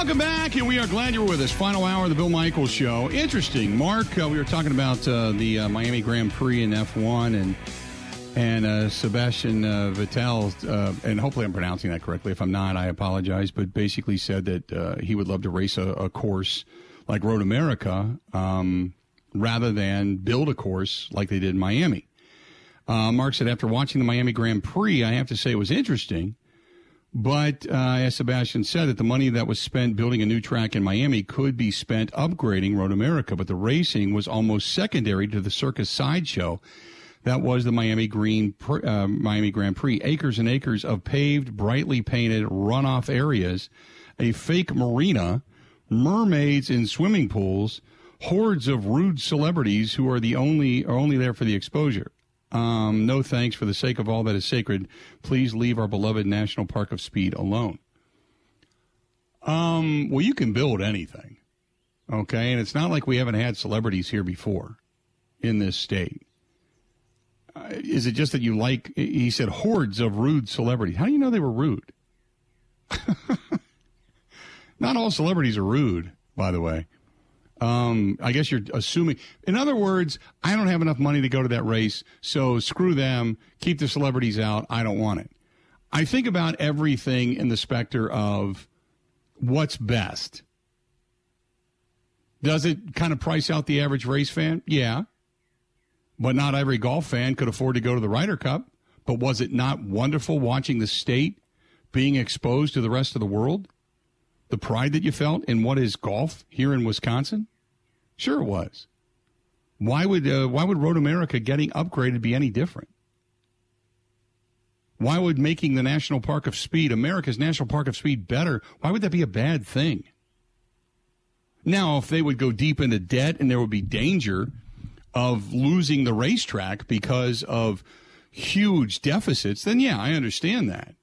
Welcome back, and we are glad you're with us. Final hour of the Bill Michaels Show. Interesting, Mark. Uh, we were talking about uh, the uh, Miami Grand Prix in F1, and and uh, Sebastian uh, Vettel, uh, and hopefully I'm pronouncing that correctly. If I'm not, I apologize. But basically said that he would love to race a, a course like Road America um, rather than build a course like they did in Miami. Mark said after watching the Miami Grand Prix, I have to say it was interesting but uh, as Sebastian said, that the money that was spent building a new track in Miami could be spent upgrading Road America, but the racing was almost secondary to the circus sideshow. That was the Miami Green uh, Miami Grand Prix. Acres and acres of paved, brightly painted runoff areas, a fake marina, mermaids in swimming pools, hordes of rude celebrities who are the only are only there for the exposure. Um, no thanks. For the sake of all that is sacred, please leave our beloved National Park of Speed alone. Um, well, you can build anything, okay? And it's not like we haven't had celebrities here before in this state. Uh, is it just that you like, he said, hordes of rude celebrities? How do you know they were rude? not all celebrities are rude, by the way. Um, I guess you're assuming. In other words, I don't have enough money to go to that race, so screw them. Keep the celebrities out. I don't want it. I think about everything in the specter of what's best. Does it kind of price out the average race fan? Yeah. But not every golf fan could afford to go to the Ryder Cup. But was it not wonderful watching the state being exposed to the rest of the world? The pride that you felt in what is golf here in Wisconsin? Sure, it was. Why would uh, why would Road America getting upgraded be any different? Why would making the National Park of Speed, America's National Park of Speed, better? Why would that be a bad thing? Now, if they would go deep into debt and there would be danger of losing the racetrack because of huge deficits, then yeah, I understand that.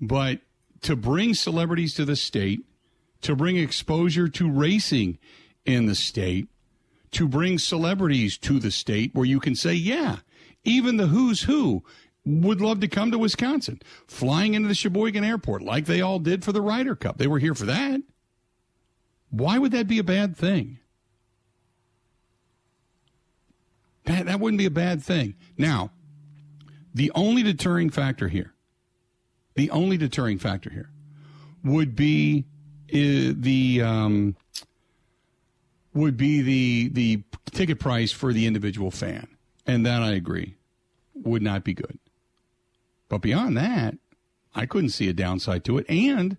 But to bring celebrities to the state, to bring exposure to racing in the state to bring celebrities to the state where you can say, yeah, even the who's who would love to come to Wisconsin, flying into the Sheboygan airport like they all did for the Ryder Cup. They were here for that. Why would that be a bad thing? That, that wouldn't be a bad thing. Now, the only deterring factor here, the only deterring factor here would be the um, would be the the ticket price for the individual fan, and that I agree would not be good. But beyond that, I couldn't see a downside to it. And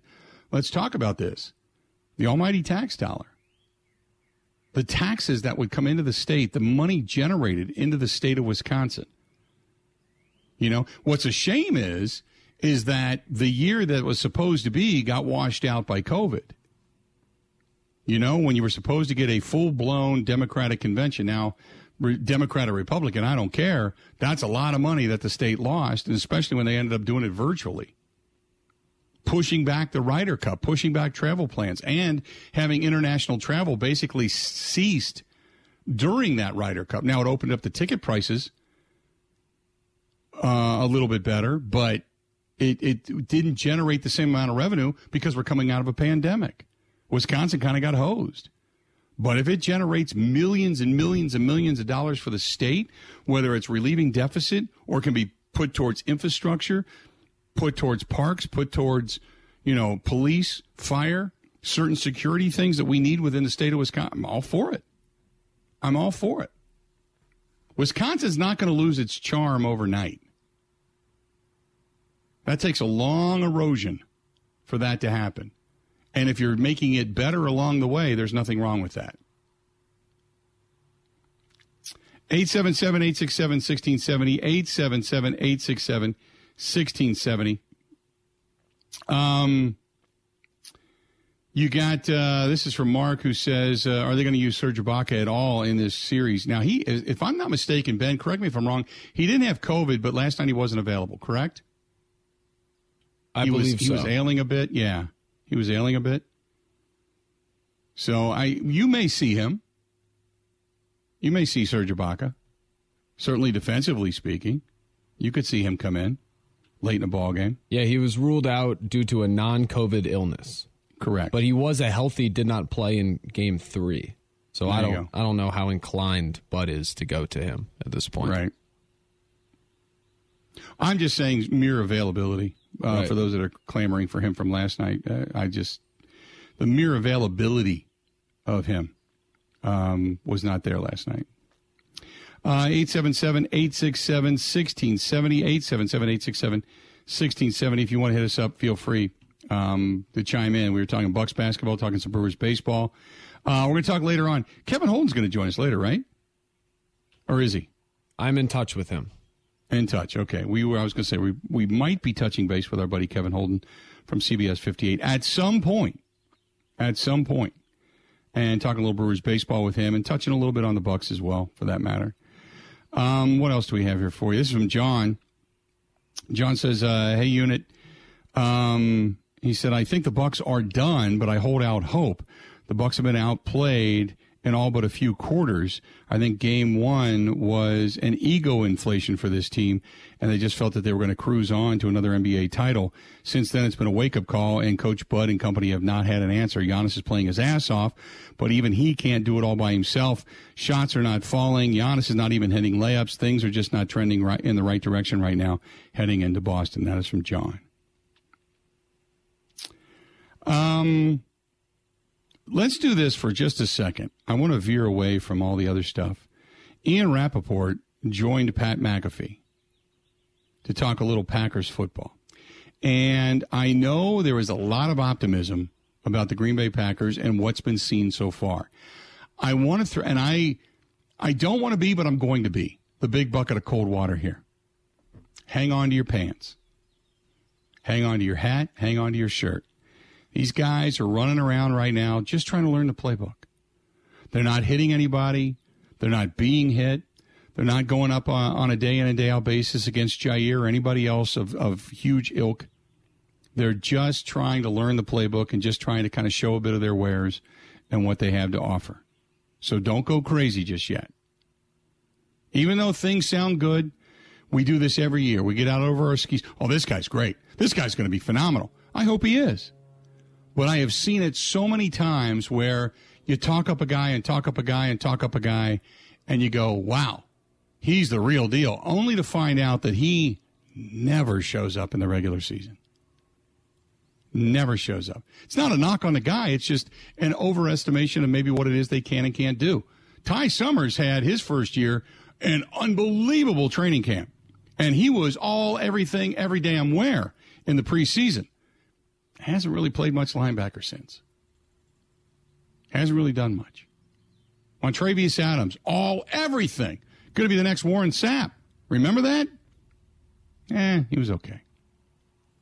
let's talk about this: the almighty tax dollar. The taxes that would come into the state, the money generated into the state of Wisconsin. You know, what's a shame is is that the year that was supposed to be got washed out by COVID. You know, when you were supposed to get a full blown Democratic convention. Now, Democrat or Republican, I don't care. That's a lot of money that the state lost, and especially when they ended up doing it virtually. Pushing back the Ryder Cup, pushing back travel plans, and having international travel basically ceased during that Ryder Cup. Now, it opened up the ticket prices uh, a little bit better, but it, it didn't generate the same amount of revenue because we're coming out of a pandemic. Wisconsin kind of got hosed. But if it generates millions and millions and millions of dollars for the state, whether it's relieving deficit or can be put towards infrastructure, put towards parks, put towards, you know, police, fire, certain security things that we need within the state of Wisconsin, I'm all for it. I'm all for it. Wisconsin's not going to lose its charm overnight. That takes a long erosion for that to happen. And if you're making it better along the way, there's nothing wrong with that. 877 867 1670. 877 867 1670. Um, you got uh, this is from Mark who says, uh, "Are they going to use Serge Ibaka at all in this series?" Now, he, if I'm not mistaken, Ben, correct me if I'm wrong. He didn't have COVID, but last night he wasn't available. Correct? I he believe was, so. He was ailing a bit. Yeah. He was ailing a bit. So I, you may see him. You may see Serge Ibaka. Certainly defensively speaking, you could see him come in late in a ball game. Yeah, he was ruled out due to a non-COVID illness. Correct. But he was a healthy, did not play in game three. So There I don't. I don't know how inclined Bud is to go to him at this point. Right. I'm just saying mere availability Right. for those that are clamoring for him from last night. Uh, I just the mere availability of him um, was not there last night. Uh, 877 867 1670. 877 867 1670. If you want to hit us up, feel free um, to chime in. We were talking Bucks basketball, talking some Brewers baseball. Uh, we're going to talk later on. Kevin Holden's going to join us later, right? Or is he? I'm in touch with him. In touch. Okay. We were, I was going to say, we, we might be touching base with our buddy Kevin Holden from CBS 58 at some point. At some point. And talking a little Brewers baseball with him and touching a little bit on the Bucks as well, for that matter. Um, what else do we have here for you? This is from John. John says, uh, "Hey, unit." Um, he said, "I think the Bucks are done, but I hold out hope. The Bucks have been outplayed in all but a few quarters. I think Game One was an ego inflation for this team, and they just felt that they were going to cruise on to another NBA title. Since then, it's been a wake up call, and Coach Bud and company have not had an answer. Giannis is playing his ass off, but even he can't do it all by himself. Shots are not falling. Giannis is not even hitting layups. Things are just not trending right in the right direction right now, heading into Boston. That is from John. Um, let's do this for just a second. I want to veer away from all the other stuff. Ian Rapoport joined Pat McAfee to talk a little Packers football. And I know there is a lot of optimism about the Green Bay Packers and what's been seen so far. I want to throw, and I, I don't want to be, but I'm going to be the big bucket of cold water here. Hang on to your pants. Hang on to your hat. Hang on to your shirt. These guys are running around right now just trying to learn the playbook. They're not hitting anybody. They're not being hit. They're not going up on, a day in and day out basis against Jaire or anybody else of, of huge ilk. They're just trying to learn the playbook and just trying to kind of show a bit of their wares and what they have to offer. So don't go crazy just yet. Even though things sound good, we do this every year. We get out over our skis. Oh, this guy's great. This guy's going to be phenomenal. I hope he is. But I have seen it so many times where you talk up a guy and talk up a guy and talk up a guy, and you go, wow, he's the real deal, only to find out that he never shows up in the regular season. Never shows up. It's not a knock on the guy, it's just an overestimation of maybe what it is they can and can't do. Ty Summers had his first year an unbelievable training camp, and he was all everything, every damn where in the preseason hasn't really played much linebacker since. Hasn't really done much. On Montravius Adams, all everything. Going to be the next Warren Sapp. Remember that? Eh, he was okay.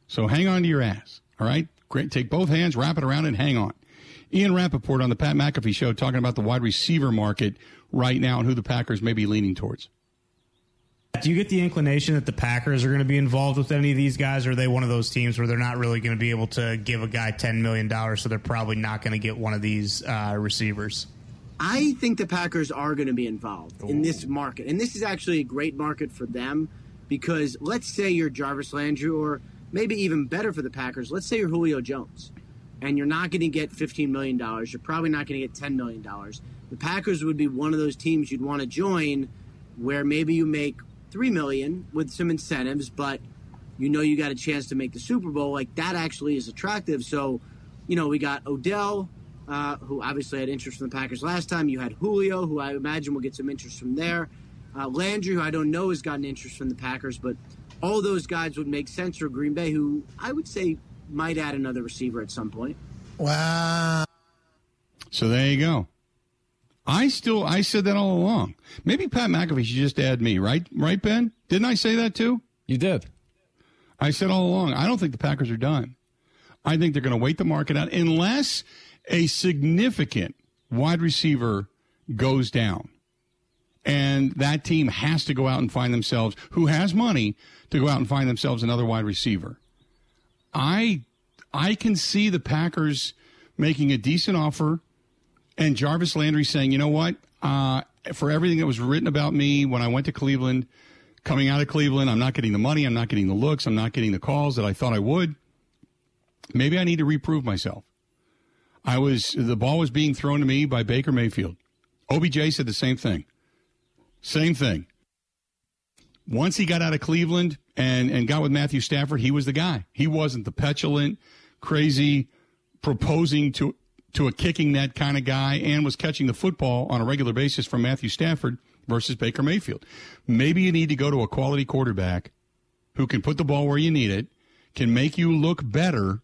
So hang on to your ass. All right? Great. Take both hands, wrap it around, and hang on. Ian Rapoport on the Pat McAfee show talking about the wide receiver market right now and who the Packers may be leaning towards. Do you get the inclination that the Packers are going to be involved with any of these guys, or are they one of those teams where they're not really going to be able to give a guy $10 million, so they're probably not going to get one of these uh, receivers? I think the Packers are going to be involved in this market. And this is actually a great market for them because let's say you're Jarvis Landry, or maybe even better for the Packers, let's say you're Julio Jones, and you're not going to get $15 million. You're probably not going to get $10 million. The Packers would be one of those teams you'd want to join where maybe you make 3 million with some incentives, but you know you got a chance to make the Super Bowl. Like that actually is attractive. So, you know, we got Odell, uh, who obviously had interest from the Packers last time. You had Julio, who I imagine will get some interest from there. Uh, Landry, who I don't know has gotten interest from the Packers, but all those guys would make sense for Green Bay, who I would say might add another receiver at some point. Wow. So there you go. I still I said that all along. Maybe Pat McAfee should just add me, right? Right, Ben? Didn't I say that too? You did. I said all along. I don't think the Packers are done. I think they're going to wait the market out unless a significant wide receiver goes down. And that team has to go out and find themselves, who has money to go out and find themselves another wide receiver. I I can see the Packers making a decent offer and Jarvis Landry saying, you know what? Uh, for everything that was written about me when I went to Cleveland, coming out of Cleveland, I'm not getting the money, I'm not getting the looks, I'm not getting the calls that I thought I would. Maybe I need to reprove myself. I was the ball was being thrown to me by Baker Mayfield. OBJ said the same thing. Same thing. Once he got out of Cleveland and, and got with Matthew Stafford, he was the guy. He wasn't the petulant, crazy, proposing to to a kicking net kind of guy and was catching the football on a regular basis from Matthew Stafford versus Baker Mayfield. Maybe you need to go to a quality quarterback who can put the ball where you need it, can make you look better,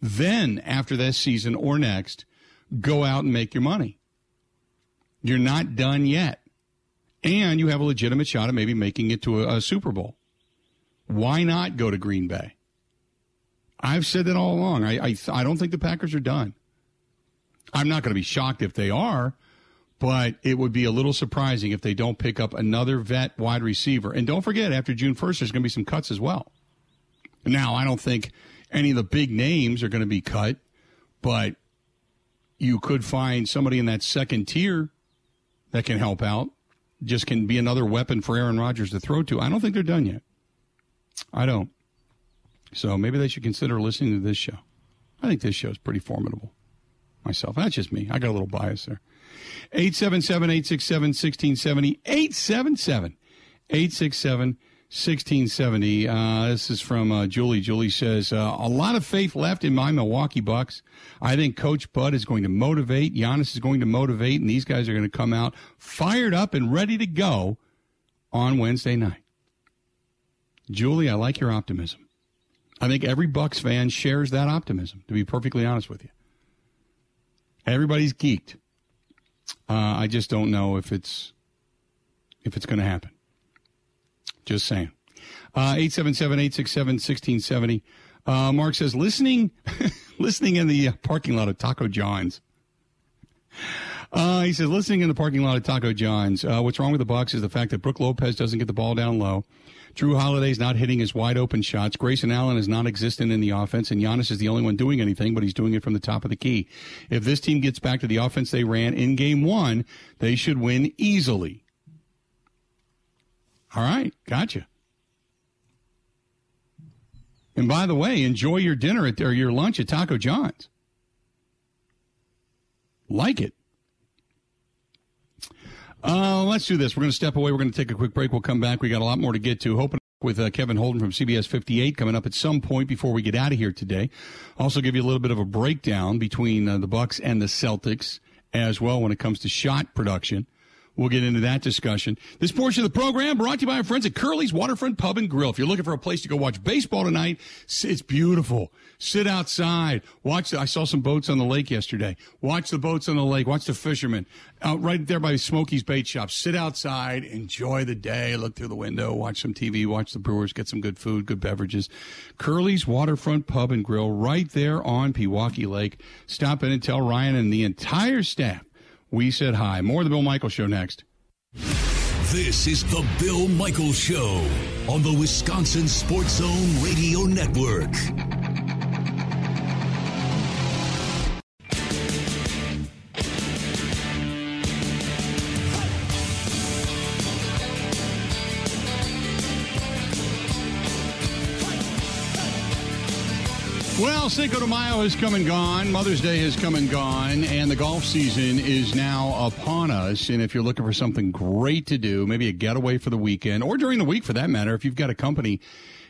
then after this season or next, go out and make your money. You're not done yet. And you have a legitimate shot at maybe making it to a, a Super Bowl. Why not go to Green Bay? I've said that all along. I, I, I don't think the Packers are done. I'm not going to be shocked if they are, but it would be a little surprising if they don't pick up another vet wide receiver. And don't forget, after June 1st, there's going to be some cuts as well. Now, I don't think any of the big names are going to be cut, but you could find somebody in that second tier that can help out, just can be another weapon for Aaron Rodgers to throw to. I don't think they're done yet. I don't. So maybe they should consider listening to this show. I think this show is pretty formidable myself. That's just me. I got a little bias there. 877 867 1670. 877 867 1670. Uh, this is from uh, Julie. Julie says, uh, A lot of faith left in my Milwaukee Bucks. I think Coach Bud is going to motivate. Giannis is going to motivate, and these guys are going to come out fired up and ready to go on Wednesday night. Julie, I like your optimism. I think every Bucks fan shares that optimism, to be perfectly honest with you. Everybody's geeked. Uh, I just don't know if it's if it's going to happen. Just saying. Uh, 877-867-1670. Uh, Mark says, listening, listening in the parking lot of Taco John's. Uh, he says, listening in the parking lot of Taco John's. Uh, what's wrong with the Bucks is the fact that Brook Lopez doesn't get the ball down low. Jrue Holiday's not hitting his wide open shots. Grayson Allen is non existent in the offense, and Giannis is the only one doing anything, but he's doing it from the top of the key. If this team gets back to the offense they ran in game one, they should win easily. All right, gotcha. And by the way, enjoy your dinner at or your lunch at Taco John's. Like it. Uh, let's do this. We're going to step away. We're going to take a quick break. We'll come back. We got a lot more to get to. Hoping with uh, Kevin Holden from CBS 58 coming up at some point before we get out of here today. Also, give you a little bit of a breakdown between uh, the Bucks and the Celtics as well when it comes to shot production. We'll get into that discussion. This portion of the program brought to you by our friends at Curly's Waterfront Pub and Grill. If you're looking for a place to go watch baseball tonight, it's beautiful. Sit outside. Watch. The, I saw some boats on the lake yesterday. Watch the boats on the lake. Watch the fishermen out right there by Smokey's Bait Shop. Sit outside, enjoy the day, look through the window, watch some TV, watch the Brewers, get some good food, good beverages. Curly's Waterfront Pub and Grill right there on Pewaukee Lake. Stop in and tell Ryan and the entire staff we said hi. More of the Bill Michaels Show next. This is the Bill Michaels Show on the Wisconsin Sports Zone Radio Network. Well, Cinco de Mayo has come and gone. Mother's Day has come and gone. And the golf season is now upon us. And if you're looking for something great to do, maybe a getaway for the weekend or during the week for that matter, if you've got a company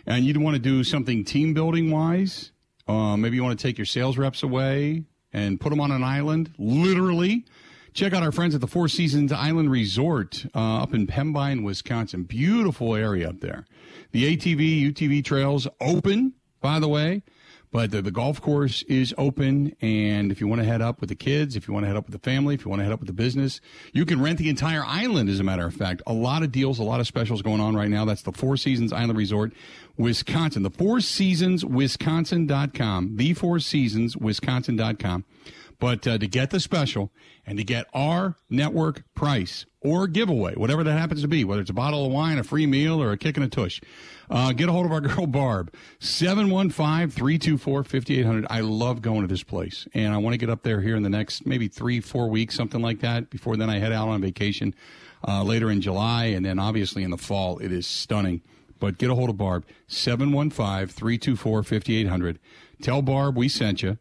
and you want to do something team building wise, uh, maybe you want to take your sales reps away and put them on an island, literally. Check out our friends at the Four Seasons Island Resort uh, up in Pembine, Wisconsin. Beautiful area up there. The ATV, UTV trails open, by the way. But the, the, golf course is open, and if you want to head up with the kids, if you want to head up with the family, if you want to head up with the business, you can rent the entire island, as a matter of fact. A lot of deals, a lot of specials going on right now. That's the Four Seasons Island Resort, Wisconsin. The Four Seasons Wisconsin.com. The Four Seasons Wisconsin.com. But uh, to get the special and to get our network price or giveaway, whatever that happens to be, whether it's a bottle of wine, a free meal, or a kick and a tush, uh, get a hold of our girl Barb, 715 324 5800. I love going to this place, and I want to get up there here in the next maybe three, four weeks, something like that, before then I head out on vacation uh, later in July, and then obviously in the fall. It is stunning. But get a hold of Barb, 715 324 5800. Tell Barb we sent you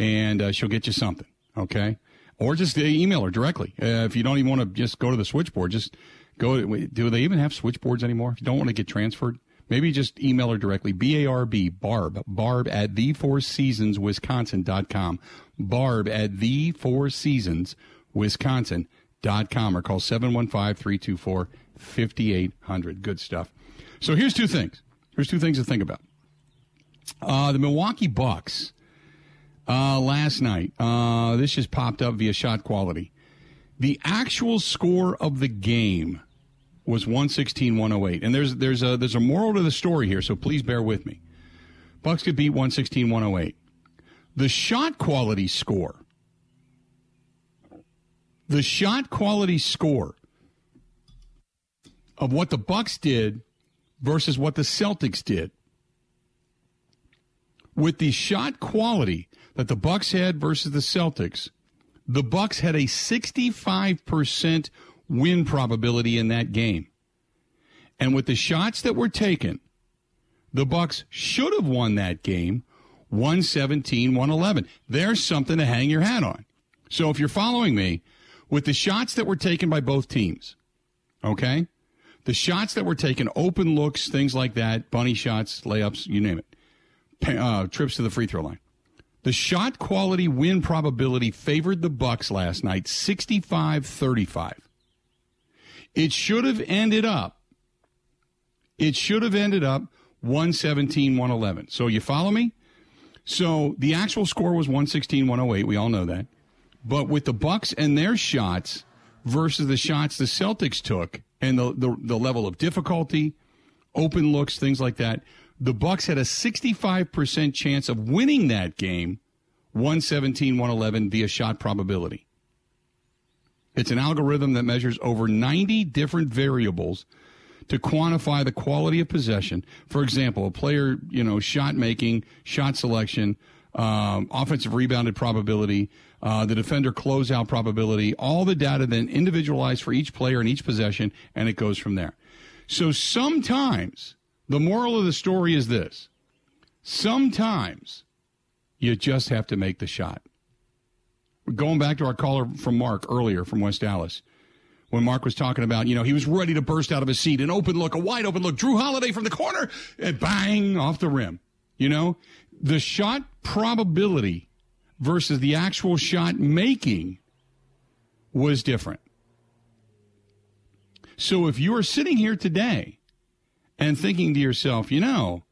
and uh, she'll get you something. Okay, or just email her directly. Uh, if you don't even want to just go to the switchboard, just go. Do they even have switchboards anymore? If you don't want to get transferred, maybe just email her directly. B A R B Barb Barb at the Four Seasons Wisconsin.com. Barb at the Four Seasons Wisconsin.com or call 715 324 5800. Good stuff. So here's two things. Here's two things to think about. Uh, the Milwaukee Bucks uh, last night. Uh, this just popped up via ShotQuality. The actual score of the game was 116-108. And there's there's a there's a moral to the story here, so please bear with me. Bucks could beat 116-108. The shot quality score. The shot quality score of what the Bucks did versus what the Celtics did. With the shot quality that the Bucks had versus the Celtics, the Bucks had a 65% win probability in that game. And with the shots that were taken, the Bucks should have won that game 117 111. There's something to hang your hat on. So if you're following me, with the shots that were taken by both teams, okay? The shots that were taken, open looks, things like that, bunny shots, layups, you name it, uh, trips to the free throw line. The shot quality win probability favored the Bucks last night 65-35. It should have ended up it should have ended up 117-111. So you follow me? So the actual score was 116-108. We all know that. But with the Bucks and their shots versus the shots the Celtics took and the, the, the level of difficulty, open looks, things like that, the Bucks had a 65% chance of winning that game 117 111 via shot probability. It's an algorithm that measures over 90 different variables to quantify the quality of possession. For example, a player, you know, shot making, shot selection, um, offensive rebounded probability, uh, the defender closeout probability, all the data then individualized for each player and each possession, and it goes from there. So sometimes the moral of the story is this sometimes you just have to make the shot. Going back to our caller from Mark earlier from West Dallas, when Mark was talking about, you know, he was ready to burst out of his seat, an open look, a wide open look, Jrue Holiday from the corner, and bang, off the rim. You know, the shot probability versus the actual shot making was different. So if you are sitting here today and thinking to yourself, you know,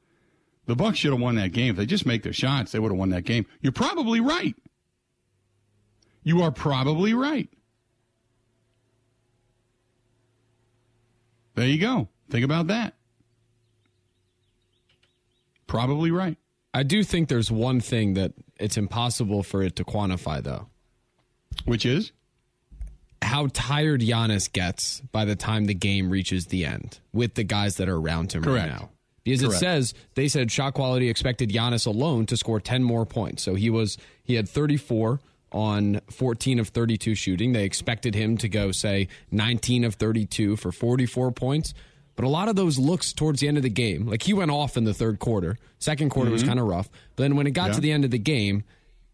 the Bucks should have won that game. If they just make their shots, they would have won that game. You're probably right. You are probably right. There you go. Think about that. Probably right. I do think there's one thing that it's impossible for it to quantify, though. Which is? How tired Giannis gets by the time the game reaches the end with the guys that are around him Correct. right now. Because Correct. it says they said ShotQuality expected Giannis alone to score 10 more points. So he was he had 34 on 14 of 32 shooting. They expected him to go say 19 of 32 for 44 points. But a lot of those looks towards the end of the game, like he went off in the third quarter. Second quarter was kind of rough. But then when it got Mm-hmm. Yeah. to the end of the game,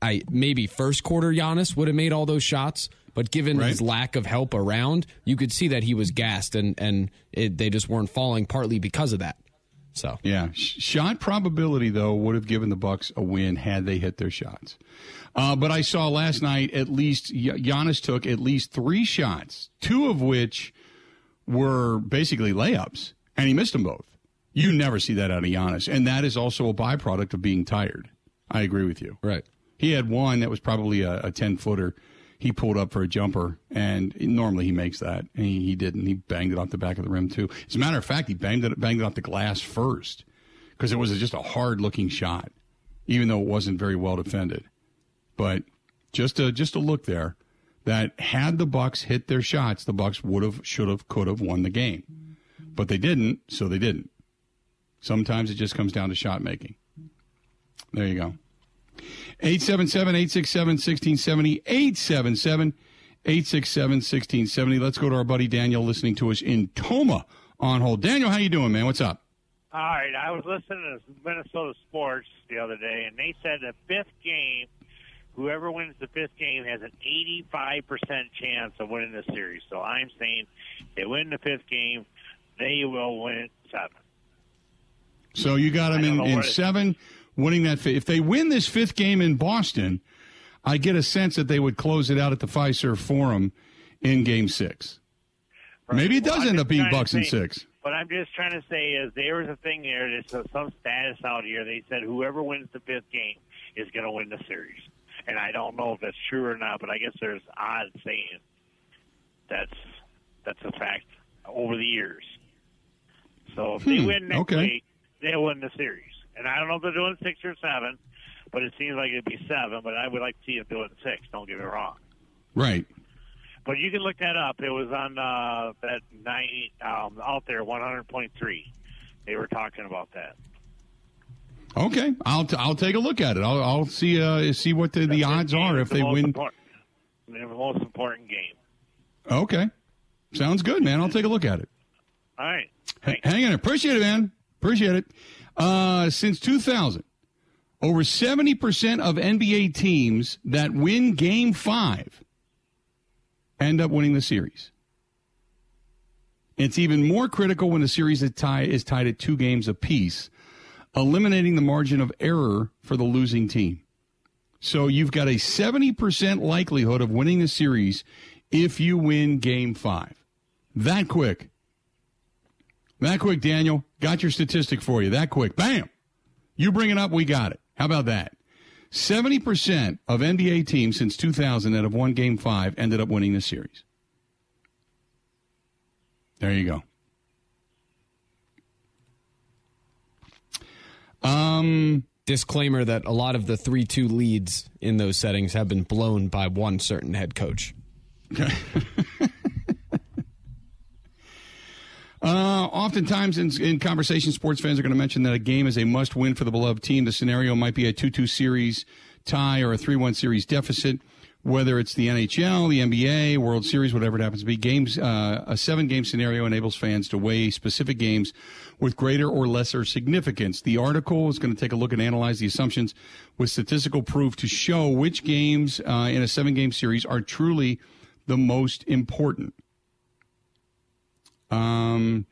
I maybe first quarter Giannis would have made all those shots, but given Right. his lack of help around, you could see that he was gassed and and it, they just weren't falling partly because of that. So Yeah, shot probability though would have given the Bucks a win had they hit their shots. Uh, but I saw last night at least Gi- Giannis took at least three shots, two of which were basically layups, and he missed them both. You never see that out of Giannis, and that is also a byproduct of being tired. I agree with you. right. He had one that was probably a, a 10 footer. He pulled up for a jumper, and normally he makes that. And he, he didn't. He banged it off the back of the rim, too. As a matter of fact, he banged it, banged it off the glass first because it was just a hard looking shot, even though it wasn't very well defended. But just a, just a look there that had the Bucks hit their shots, the Bucks would have, should have, could have won the game. But they didn't, so they didn't. Sometimes it just comes down to shot making. There you go. 877 867 1670. 877 867 1670. Let's go to our buddy Daniel listening to us in Tomah on hold. Daniel, how you doing, man? What's up? All right, I was listening to Minnesota Sports the other day, and they said the fifth game whoever wins the fifth game has an 85% chance of winning the series. So I'm saying they win the fifth game, they will win seven. So you got them in, in seven, winning that. If they win this fifth game in Boston, I get a sense that they would close it out at the Fiserv Forum in Game Six. Maybe it does I'm end up being Bucks in six. What I'm just trying to say is there was a thing there. There's some- status out here. They said whoever wins the fifth game is going to win the series. And I don't know if that's true or not, but I guess there's odds saying that's that's a fact over the years. So if they Hmm, win next okay. week, they'll win the series. And I don't know if they're doing six or seven, but it seems like it'd be seven. But I would like to see them doing six. Don't get me wrong. Right. But you can look that up. It was on uh, that night um, out there, 100.3. They were talking about that. Okay, I'll t- I'll take a look at it. I'll I'll see uh see what the, the odds are if the they win. the most important game. Okay, sounds good, man. I'll take a look at it. All right. H- Hang in. Appreciate it, man. Appreciate it. Uh, since 2000, over 70% of NBA teams that win game five end up winning the series. It's even more critical when the series is, tie, is tied at two games apiece, eliminating the margin of error for the losing team. So you've got a 70% likelihood of winning the series if you win game five. That quick. That quick, Daniel. Got your statistic for you. That quick. Bam. You bring it up, we got it. How about that? 70% of NBA teams since 2000 that have won game five ended up winning the series. There you go. Um, Disclaimer that a lot of the 3 2 leads in those settings have been blown by one certain head coach. Uh, oftentimes in, in conversation, sports fans are going to mention that a game is a must win for the beloved team. The scenario might be a 2 2 series tie or a 3 1 series deficit, whether it's the NHL, the NBA, World Series, whatever it happens to be. Games, uh, a seven game scenario enables fans to weigh specific games with greater or lesser significance. The article is going to take a look and analyze the assumptions with statistical proof to show which games uh, in a seven game series are truly the most important. Um,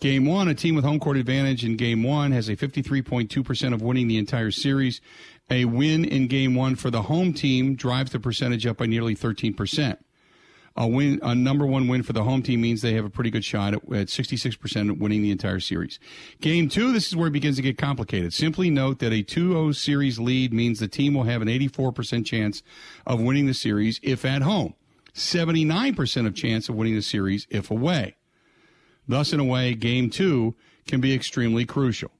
game one, a team with home court advantage in game one has a 53.2% of winning the entire series. A win in game one for the home team drives the percentage up by nearly 13%. A win, a number one win for the home team means they have a pretty good shot at, at 66% of winning the entire series. Game two, this is where it begins to get complicated. Simply note that a 2-0 series lead means the team will have an 84% chance of winning the series if at home. 79% of chance of winning the series if away. Thus, in a way, game two can be extremely crucial.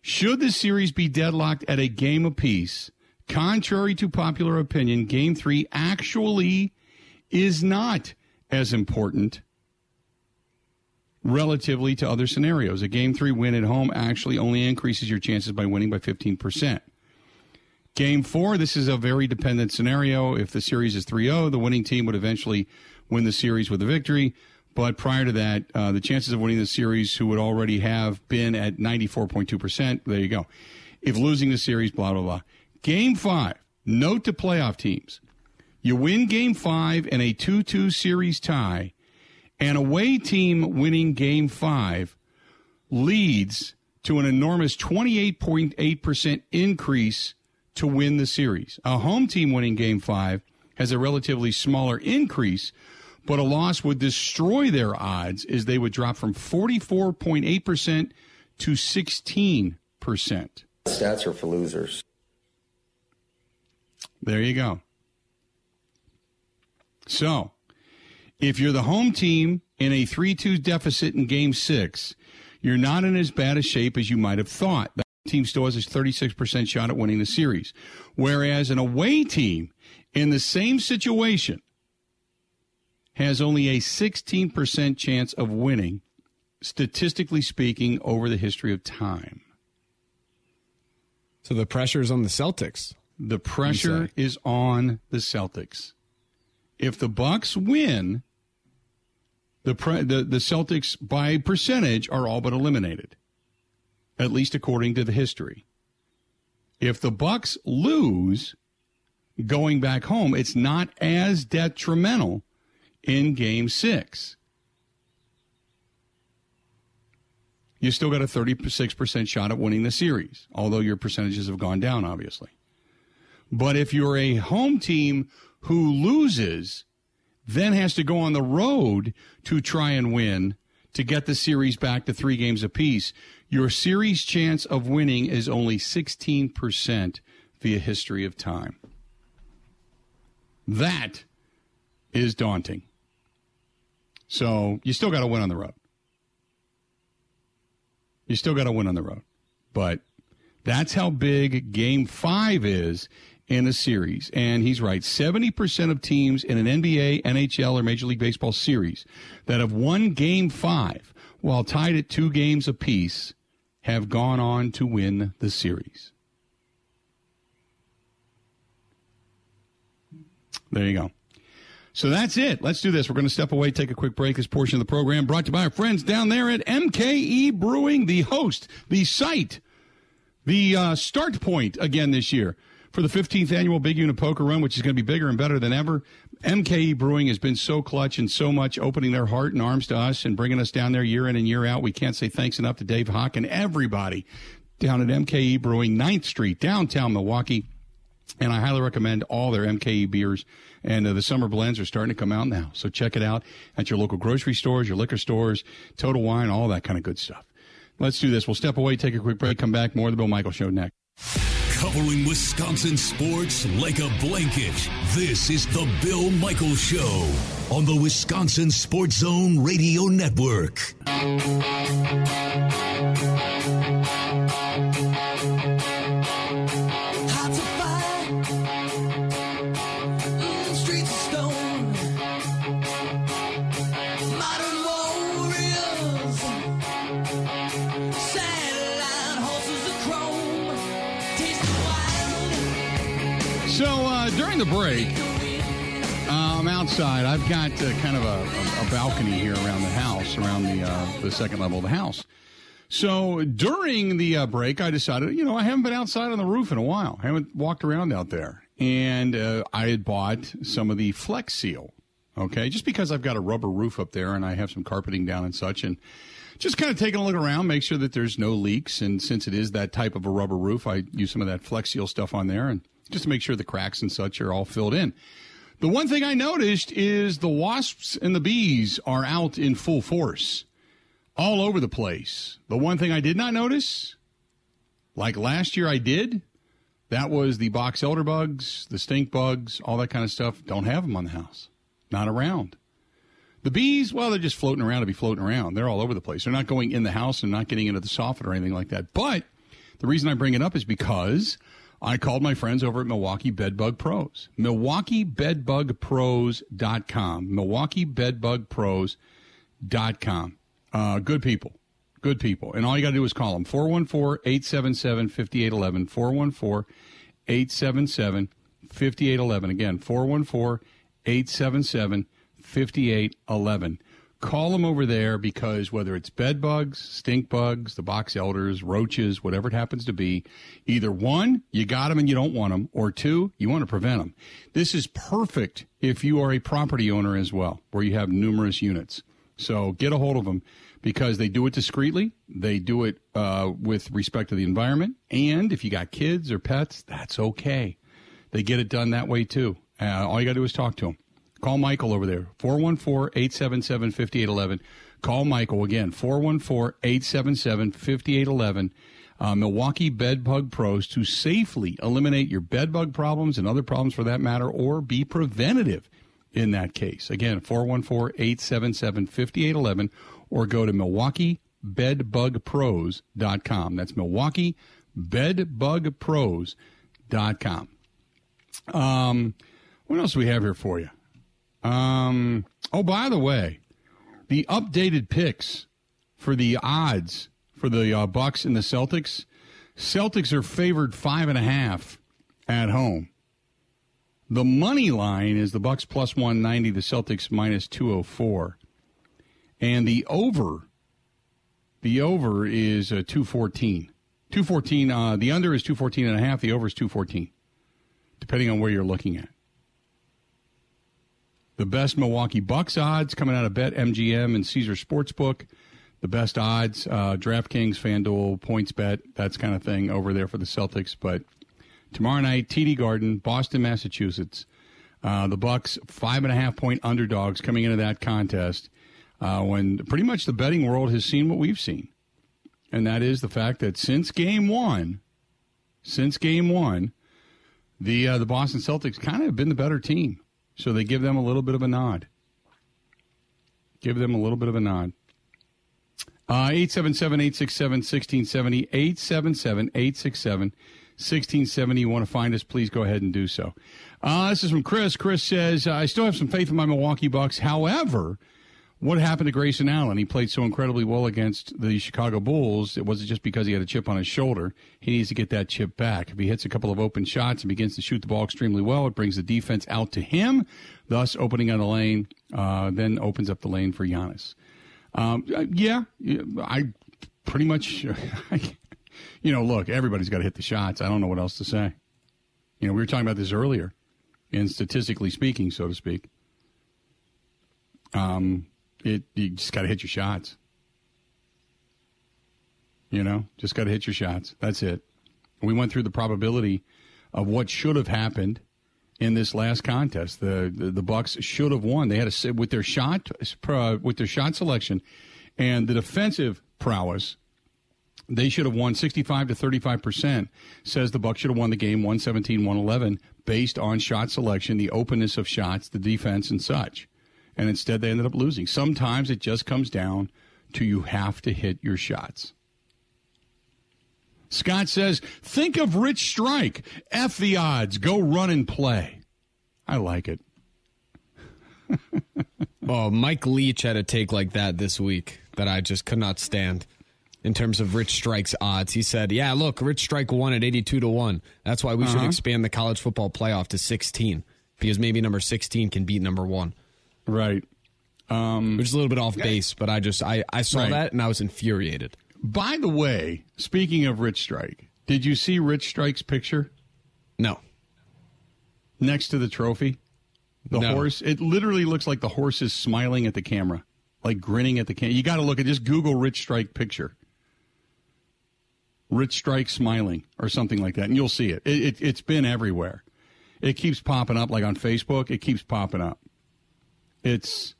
Should the series be deadlocked at a game apiece, contrary to popular opinion, game three actually is not as important relatively to other scenarios. A game three win at home actually only increases your chances by winning by 15%. Game four, this is a very dependent scenario. If the series is 3 0, the winning team would eventually win the series with a victory. But prior to that, uh, the chances of winning the series, who would already have been at 94.2%, there you go. If losing the series, blah, blah, blah. Game five, note to playoff teams. You win game five in a 2 2 series tie, an away team winning game five leads to an enormous 28.8% increase to win the series. A home team winning game five has a relatively smaller increase, but a loss would destroy their odds as they would drop from 44.8% to 16%. Stats are for losers. There you go. So, if you're the home team in a 3 2 deficit in game six, you're not in as bad a shape as you might have thought. The team still has a 36% shot at winning the series. Whereas an away team in the same situation has only a 16% chance of winning, statistically speaking, over the history of time. So the pressure is on the Celtics. The pressure is on the Celtics. If the Bucks win, the, pre- the the Celtics by percentage are all but eliminated, at least according to the history. If the Bucks lose going back home, it's not as detrimental in game six. You still got a 36% shot at winning the series, although your percentages have gone down, obviously. But if you're a home team who loses, then has to go on the road to try and win to get the series back to three games apiece, your series chance of winning is only 16% via history of time. That is daunting. So you still got to win on the road. You still got to win on the road. But that's how big game five is in a series. And he's right 70% of teams in an NBA, NHL, or Major League Baseball series that have won game five while tied at two games apiece have gone on to win the series. There you go. So that's it. Let's do this. We're going to step away, take a quick break. This portion of the program brought to you by our friends down there at MKE Brewing, the host, the site, the uh, start point again this year for the 15th annual Big Unit Poker Run, which is going to be bigger and better than ever. MKE Brewing has been so clutch and so much opening their heart and arms to us and bringing us down there year in and year out. We can't say thanks enough to Dave Hawk and everybody down at MKE Brewing, 9th Street, downtown Milwaukee. And I highly recommend all their MKE beers. And uh, the summer blends are starting to come out now. So check it out at your local grocery stores, your liquor stores, Total Wine, all that kind of good stuff. Let's do this. We'll step away, take a quick break, come back. More of the Bill Michael Show next. Covering Wisconsin sports like a blanket. This is the Bill Michael Show on the Wisconsin Sports Zone Radio Network. The break, uh, I'm outside. I've got uh, kind of a, a, balcony here around the house, around the uh, the second level of the house. So during the uh, break, I decided, you know, I haven't been outside on the roof in a while. I haven't walked around out there, and uh, I had bought some of the Flex Seal. Okay, just because I've got a rubber roof up there and I have some carpeting down and such, and just kind of taking a look around, make sure that there's no leaks. And since it is that type of a rubber roof, I use some of that Flex Seal stuff on there and just to make sure the cracks and such are all filled in. The one thing I noticed is the wasps and the bees are out in full force all over the place. The one thing I did not notice, like last year I did, that was the box elder bugs, the stink bugs, all that kind of stuff. Don't have them on the house. Not around. The bees, well, they're just floating around to be floating around. They're all over the place. They're not going in the house and not getting into the soffit or anything like that. But the reason I bring it up is because I called my friends over at Milwaukee Bedbug Pros. MilwaukeeBedbugPros.com. MilwaukeeBedbugPros.com. Uh, good people. Good people. And all you got to do is call them 414 877 5811. 414 877 5811. Again, 414 877 5811 call them over there because whether it's bed bugs, stink bugs, the box elders, roaches, whatever it happens to be, either one, you got them and you don't want them, or two, you want to prevent them. This is perfect if you are a property owner as well, where you have numerous units. So get a hold of them because they do it discreetly. They do it uh, with respect to the environment. And if you got kids or pets, that's okay. They get it done that way too. Uh, all you got to do is talk to them. Call Michael over there, 414 877 5811. Call Michael again, 414 877 5811. Uh, Milwaukee Bedbug Pros to safely eliminate your bedbug problems and other problems for that matter, or be preventative in that case. Again, 414 877 5811, or go to MilwaukeeBedbugPros.com. That's MilwaukeeBedbugPros.com. Um, what else do we have here for you? Um, oh, by the way, the updated picks for the odds for the uh, Bucks and the Celtics. Celtics are favored five and a half at home. The money line is the Bucks plus 190, the Celtics minus 204. And the over, the over is uh, 214. 214. Uh, the under is 214 and a half. The over is 214, depending on where you're looking at. The best Milwaukee Bucks odds coming out of Bet MGM and Caesar Sportsbook. The best odds, uh, DraftKings, FanDuel, PointsBet, that's kind of thing over there for the Celtics. But tomorrow night, TD Garden, Boston, Massachusetts. Uh, the Bucks five and a half point underdogs coming into that contest. Uh, when pretty much the betting world has seen what we've seen, and that is the fact that since Game One, since Game One, the uh, the Boston Celtics kind of have been the better team. So they give them a little bit of a nod. Give them a little bit of a nod. Uh, 877 867 1670. 877 867 1670. You want to find us, please go ahead and do so. Uh, this is from Chris. Chris says, I still have some faith in my Milwaukee Bucks. However, what happened to Grayson Allen? He played so incredibly well against the Chicago Bulls. It wasn't just because he had a chip on his shoulder. He needs to get that chip back. If he hits a couple of open shots and begins to shoot the ball extremely well, it brings the defense out to him, thus opening on the lane, uh, then opens up the lane for Giannis. Um, uh, yeah, I pretty much, you know, look, everybody's got to hit the shots. I don't know what else to say. You know, we were talking about this earlier, and statistically speaking, so to speak. Um, it you just got to hit your shots. You know, just got to hit your shots. That's it. We went through the probability of what should have happened in this last contest. The the, the Bucks should have won. They had a with their shot with their shot selection and the defensive prowess. They should have won 65 to 35 percent. Says the Bucks should have won the game 117 111 based on shot selection, the openness of shots, the defense, and such and instead they ended up losing. Sometimes it just comes down to you have to hit your shots. Scott says, think of Rich Strike. F the odds. Go run and play. I like it. oh, Mike Leach had a take like that this week that I just could not stand in terms of Rich Strike's odds. He said, Yeah, look, Rich Strike won at 82 to 1. That's why we uh-huh. should expand the college football playoff to 16 because maybe number 16 can beat number 1. Right. Um, Which is a little bit off base, but I just I, I saw right. that and I was infuriated. By the way, speaking of Rich Strike, did you see Rich Strike's picture? No. Next to the trophy, the no. horse. It literally looks like the horse is smiling at the camera, like grinning at the camera. You got to look at just Google Rich Strike picture. Rich Strike smiling or something like that, and you'll see it. it, it it's been everywhere. It keeps popping up, like on Facebook. It keeps popping up. It's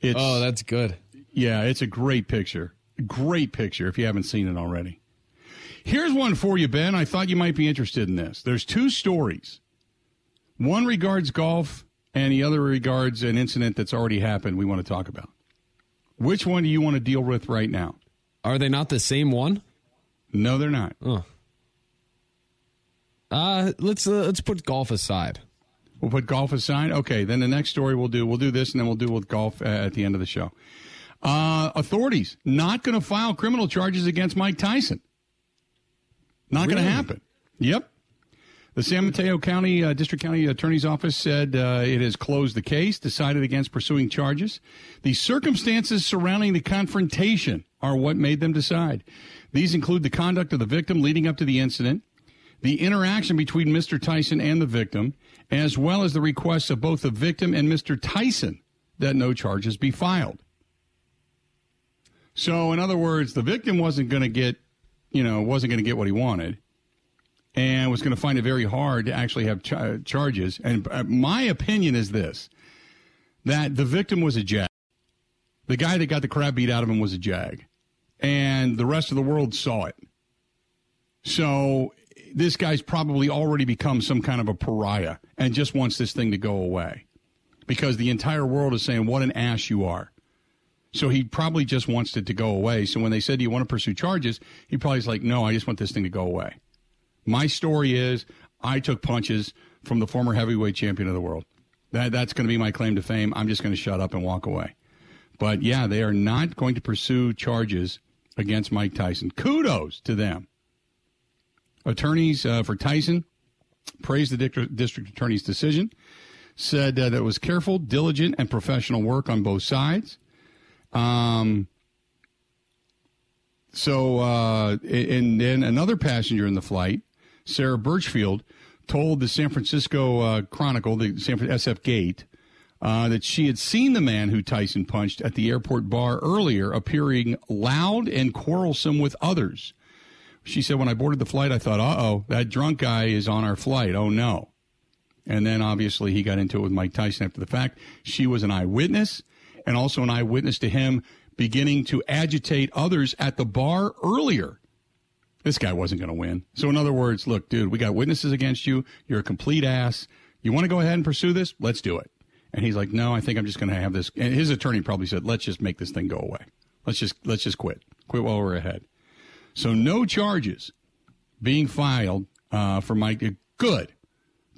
it's Oh, that's good. Yeah, it's a great picture. Great picture if you haven't seen it already. Here's one for you, Ben. I thought you might be interested in this. There's two stories. One regards golf and the other regards an incident that's already happened we want to talk about. Which one do you want to deal with right now? Are they not the same one? No, they're not. Oh. Uh, let's uh, let's put golf aside. We'll put golf aside. Okay, then the next story we'll do, we'll do this, and then we'll do with golf at the end of the show. Uh, authorities not going to file criminal charges against Mike Tyson. Not really? going to happen. Yep. The San Mateo County uh, District County Attorney's Office said uh, it has closed the case, decided against pursuing charges. The circumstances surrounding the confrontation are what made them decide. These include the conduct of the victim leading up to the incident, the interaction between Mr. Tyson and the victim, as well as the requests of both the victim and Mr. Tyson that no charges be filed. So, in other words, the victim wasn't going to get, you know, wasn't going to get what he wanted and was going to find it very hard to actually have ch- charges. And uh, my opinion is this that the victim was a jag. The guy that got the crap beat out of him was a jag. And the rest of the world saw it. So this guy's probably already become some kind of a pariah and just wants this thing to go away because the entire world is saying, what an ass you are. So he probably just wants it to go away. So when they said, Do you want to pursue charges? He probably's like, No, I just want this thing to go away. My story is I took punches from the former heavyweight champion of the world. That, that's going to be my claim to fame. I'm just going to shut up and walk away. But yeah, they are not going to pursue charges against Mike Tyson. Kudos to them. Attorneys uh, for Tyson praised the district, district attorney's decision, said uh, that it was careful, diligent, and professional work on both sides. Um, so, uh, and then another passenger in the flight, Sarah Birchfield, told the San Francisco uh, Chronicle, the San SF Gate, uh, that she had seen the man who Tyson punched at the airport bar earlier appearing loud and quarrelsome with others. She said, When I boarded the flight, I thought, uh oh, that drunk guy is on our flight. Oh no. And then obviously he got into it with Mike Tyson after the fact. She was an eyewitness and also an eyewitness to him beginning to agitate others at the bar earlier. This guy wasn't going to win. So, in other words, look, dude, we got witnesses against you. You're a complete ass. You want to go ahead and pursue this? Let's do it. And he's like, no, I think I'm just going to have this. And his attorney probably said, let's just make this thing go away. Let's just let's just quit. Quit while we're ahead. So no charges being filed uh, for Mike. Good,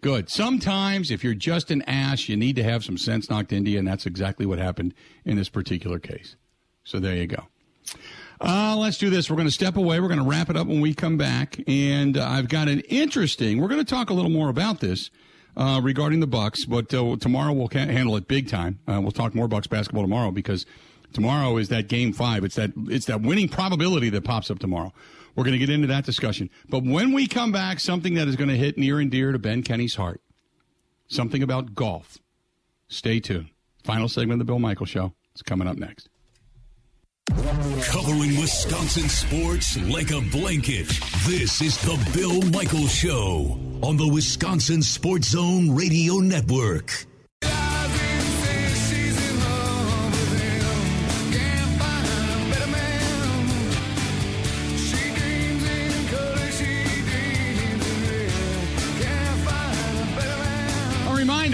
good. Sometimes if you're just an ass, you need to have some sense knocked into you, and that's exactly what happened in this particular case. So there you go. Uh, let's do this. We're going to step away. We're going to wrap it up when we come back, and uh, I've got an interesting. We're going to talk a little more about this uh, regarding the Bucks, but uh, tomorrow we'll handle it big time. Uh, we'll talk more Bucks basketball tomorrow because tomorrow is that game five. It's that it's that winning probability that pops up tomorrow. We're going to get into that discussion. But when we come back, something that is going to hit near and dear to Ben Kenny's heart, something about golf. Stay tuned. Final segment of the Bill Michael Show is coming up next. Covering Wisconsin sports like a blanket. This is the Bill Michael Show on the Wisconsin Sports Zone Radio Network.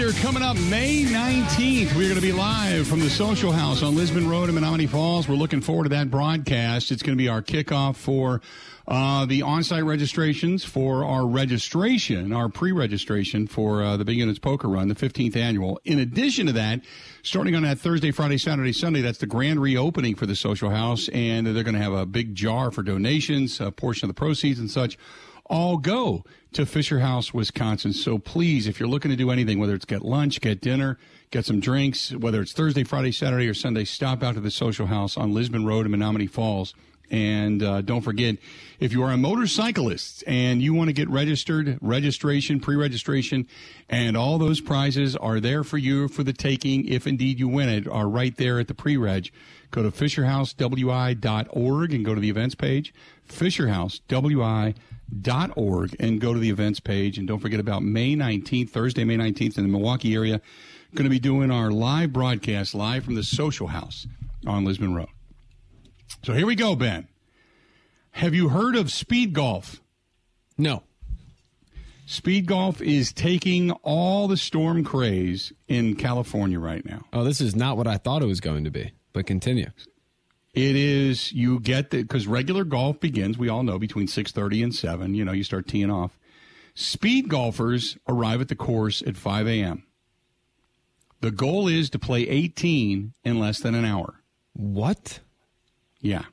Reminder coming up May 19th, we're going to be live from the Social House on Lisbon Road in Menomonee Falls. We're looking forward to that broadcast. It's going to be our kickoff for uh, the on-site registrations for our registration, our pre-registration for uh, the Big Units Poker Run, the 15th annual. In addition to that, starting on that Thursday, Friday, Saturday, Sunday, that's the grand reopening for the Social House, and they're going to have a big jar for donations, a portion of the proceeds and such all go to Fisher House, Wisconsin. So please, if you're looking to do anything, whether it's get lunch, get dinner, get some drinks, whether it's Thursday, Friday, Saturday, or Sunday, stop out to the Social House on Lisbon Road in Menomonee Falls. And uh, don't forget, if you are a motorcyclist and you want to get registered, registration, pre registration, and all those prizes are there for you for the taking, if indeed you win it, are right there at the pre reg. Go to FisherHouseWI.org and go to the events page. FisherHouseWI.org org and go to the events page. And don't forget about May 19th, Thursday, May 19th in the Milwaukee area. Going to be doing our live broadcast live from the Social House on Lisbon Road. So here we go, Ben. Have you heard of speed golf? No. Speed golf is taking all the storm craze in California right now. Oh, this is not what I thought it was going to be, but continue. It is you get the because regular golf begins. We all know between six thirty and seven. You know, you start teeing off. Speed golfers arrive at the course at five a.m. The goal is to play eighteen in less than an hour. What? Yeah.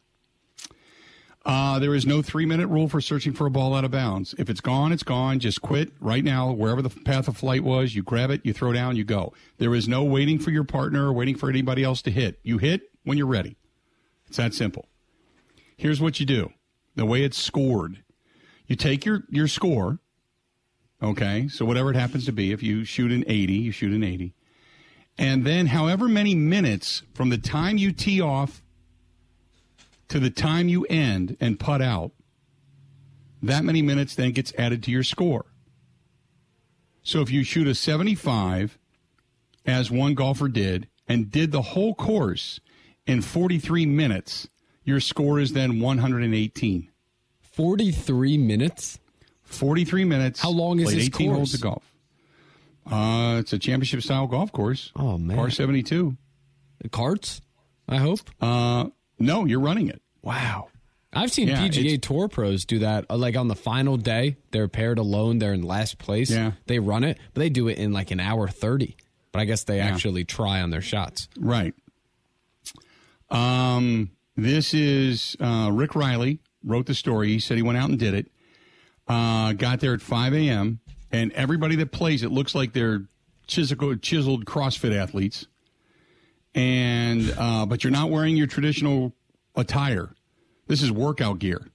Uh, there is no three minute rule for searching for a ball out of bounds. If it's gone, it's gone. Just quit right now. Wherever the path of flight was, you grab it, you throw down, you go. There is no waiting for your partner or waiting for anybody else to hit. You hit when you're ready. It's that simple. Here's what you do the way it's scored you take your, your score, okay? So whatever it happens to be, if you shoot an 80, you shoot an 80. And then, however many minutes from the time you tee off to the time you end and putt out, that many minutes then gets added to your score. So if you shoot a 75, as one golfer did, and did the whole course in 43 minutes, your score is then 118. 43 minutes? 43 minutes. How long is this 18 course? holes of golf. Uh, it's a championship style golf course. Oh, man. Par 72. Carts, I hope? Uh, no, you're running it. Wow. I've seen Yeah, PGA Tour pros do that. uh, Like on the final day, they're paired alone. They're in last place. Yeah. They run it, but they do it in like an hour 30. But I guess they Yeah. actually try on their shots. Right. Um, this is uh, Rick Reilly wrote the story. He said he went out and did it. Uh, got there at 5 a.m. and everybody that plays it looks like they're chiseled, chiseled CrossFit athletes. And uh, but you're not wearing your traditional attire. This is workout gear.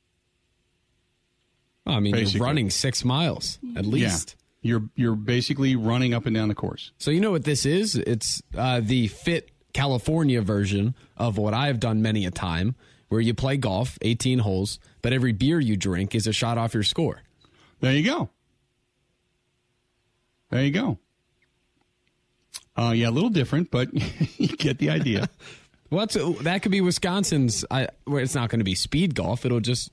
I mean, Basically. you're running six miles at least. Yeah. You're you're basically running up and down the course. So you know what this is? It's uh, the Fit California version of what I've done many a time, where you play golf, 18 holes, but every beer you drink is a shot off your score. There you go. There you go. Uh, yeah, a little different, but you get the idea. What's that could be Wisconsin's? I, well, it's not going to be speed golf. It'll just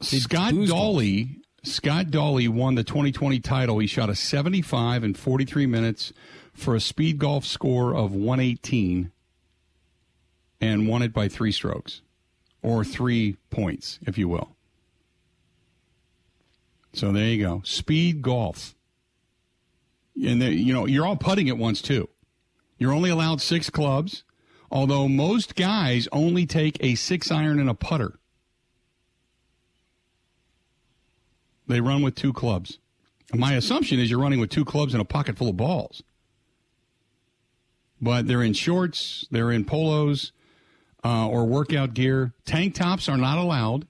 Scott Dolly. golf. Scott Dolly won the 2020 title. He shot a 75 in 43 minutes for a speed golf score of 118 and won it by three strokes or three points, if you will. So there you go. Speed golf. And there, you know, you're all putting at once too. You're only allowed six clubs, although most guys only take a six iron and a putter. They run with two clubs. My assumption is you're running with two clubs and a pocket full of balls. But they're in shorts, they're in polos, uh, or workout gear. Tank tops are not allowed,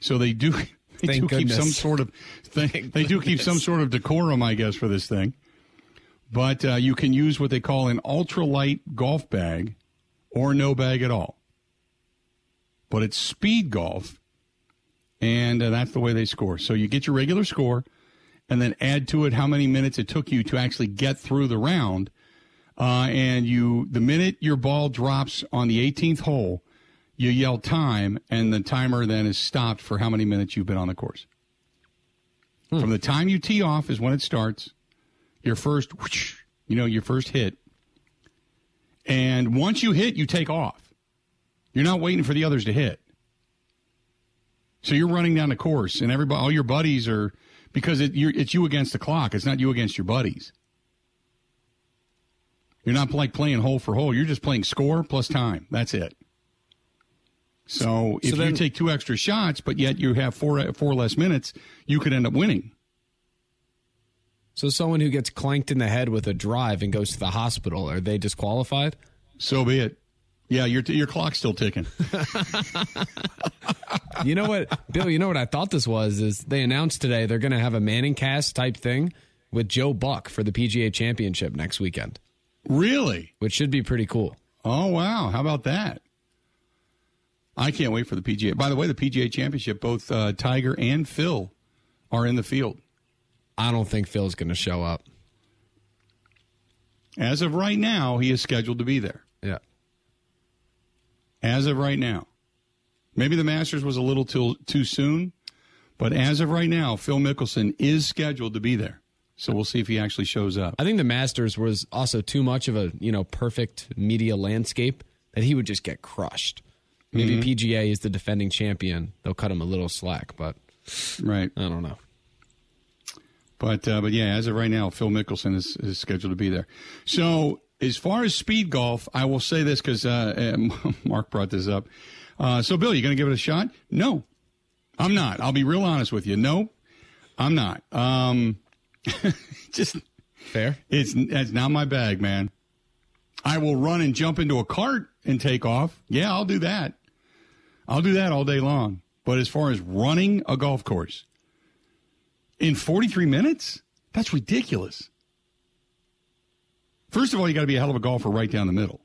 so they do they Thank do keep some sort of they, they do keep some sort of decorum, I guess, for this thing. But uh, you can use what they call an ultralight golf bag, or no bag at all. But it's speed golf, and uh, that's the way they score. So you get your regular score, and then add to it how many minutes it took you to actually get through the round. Uh, and you, the minute your ball drops on the 18th hole, you yell time, and the timer then is stopped for how many minutes you've been on the course. From the time you tee off is when it starts. Your first, whoosh, you know, your first hit. And once you hit, you take off. You're not waiting for the others to hit. So you're running down the course, and everybody, all your buddies are because it, you're, it's you against the clock. It's not you against your buddies. You're not like playing hole for hole. You're just playing score plus time. That's it. So if then- you take two extra shots, but yet you have four four less minutes, you could end up winning. so someone who gets clanked in the head with a drive and goes to the hospital are they disqualified? So be it. Yeah, your your clock's still ticking. You know what, Bill? You know what I thought this was is they announced today they're going to have a Manning cast type thing with Joe Buck for the PGA Championship next weekend, really? which should be pretty cool. Oh wow! How about that? I can't wait for the PGA. By the way, the PGA Championship, both uh, Tiger and Phil are in the field. I don't think Phil's going to show up. As of right now, he is scheduled to be there. Yeah. As of right now, maybe the Masters was a little too too soon, but as of right now, Phil Mickelson is scheduled to be there. So we'll see if he actually shows up. I think the Masters was also too much of a you know perfect media landscape that he would just get crushed. Maybe PGA is the defending champion; they'll cut him a little slack, but Right. I don't know. But uh, but yeah, as of right now, Phil Mickelson is, is scheduled to be there. So as far as speed golf, I will say this because uh, Mark brought this up. Uh, so Bill, you going to give it a shot? No, I'm not. I'll be real honest with you. No, I'm not. Um, just Fair. it's it's not my bag, man. I will run and jump into a cart and take off. Yeah, I'll do that. I'll do that all day long. But as far as running a golf course in 43 minutes, that's ridiculous. First of all, you got to be a hell of a golfer right down the middle.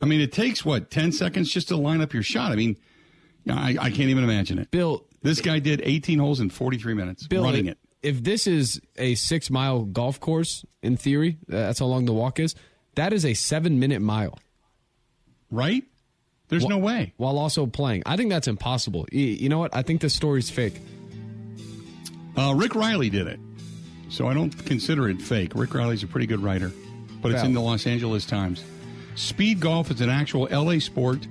I mean, it takes what 10 seconds just to line up your shot. I mean, I, I can't even imagine it. Bill, This guy did 18 holes in 43 minutes Bill, running it. If this is a six mile golf course, in theory, that's how long the walk is. That is a seven minute mile Right? There's no way. while also playing. I think that's impossible. You know what? I think this story's fake. Uh, Rick Reilly did it, so I don't consider it fake. Rick Reilly's a pretty good writer, but it's in the Los Angeles Times. Speed golf is an actual LA sport,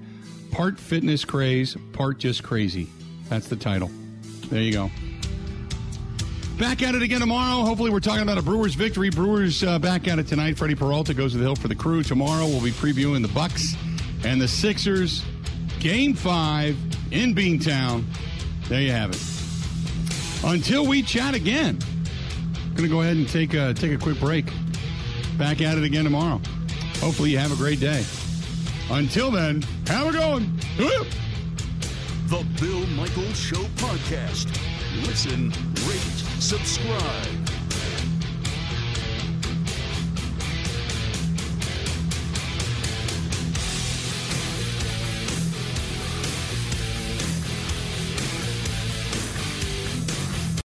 part fitness craze, part just crazy. That's the title. There you go. Back at it again tomorrow. Hopefully, we're talking about a Brewers victory. Brewers uh, back at it tonight. Freddie Peralta goes to the hill for the crew. Tomorrow, we'll be previewing the Bucks and the Sixers. Game five in Beantown. There you have it. Until we chat again, I'm going to go ahead and take a, take a quick break. Back at it again tomorrow. Hopefully, you have a great day. Until then, have a one. The Bill Michaels Show podcast. Listen, subscribe.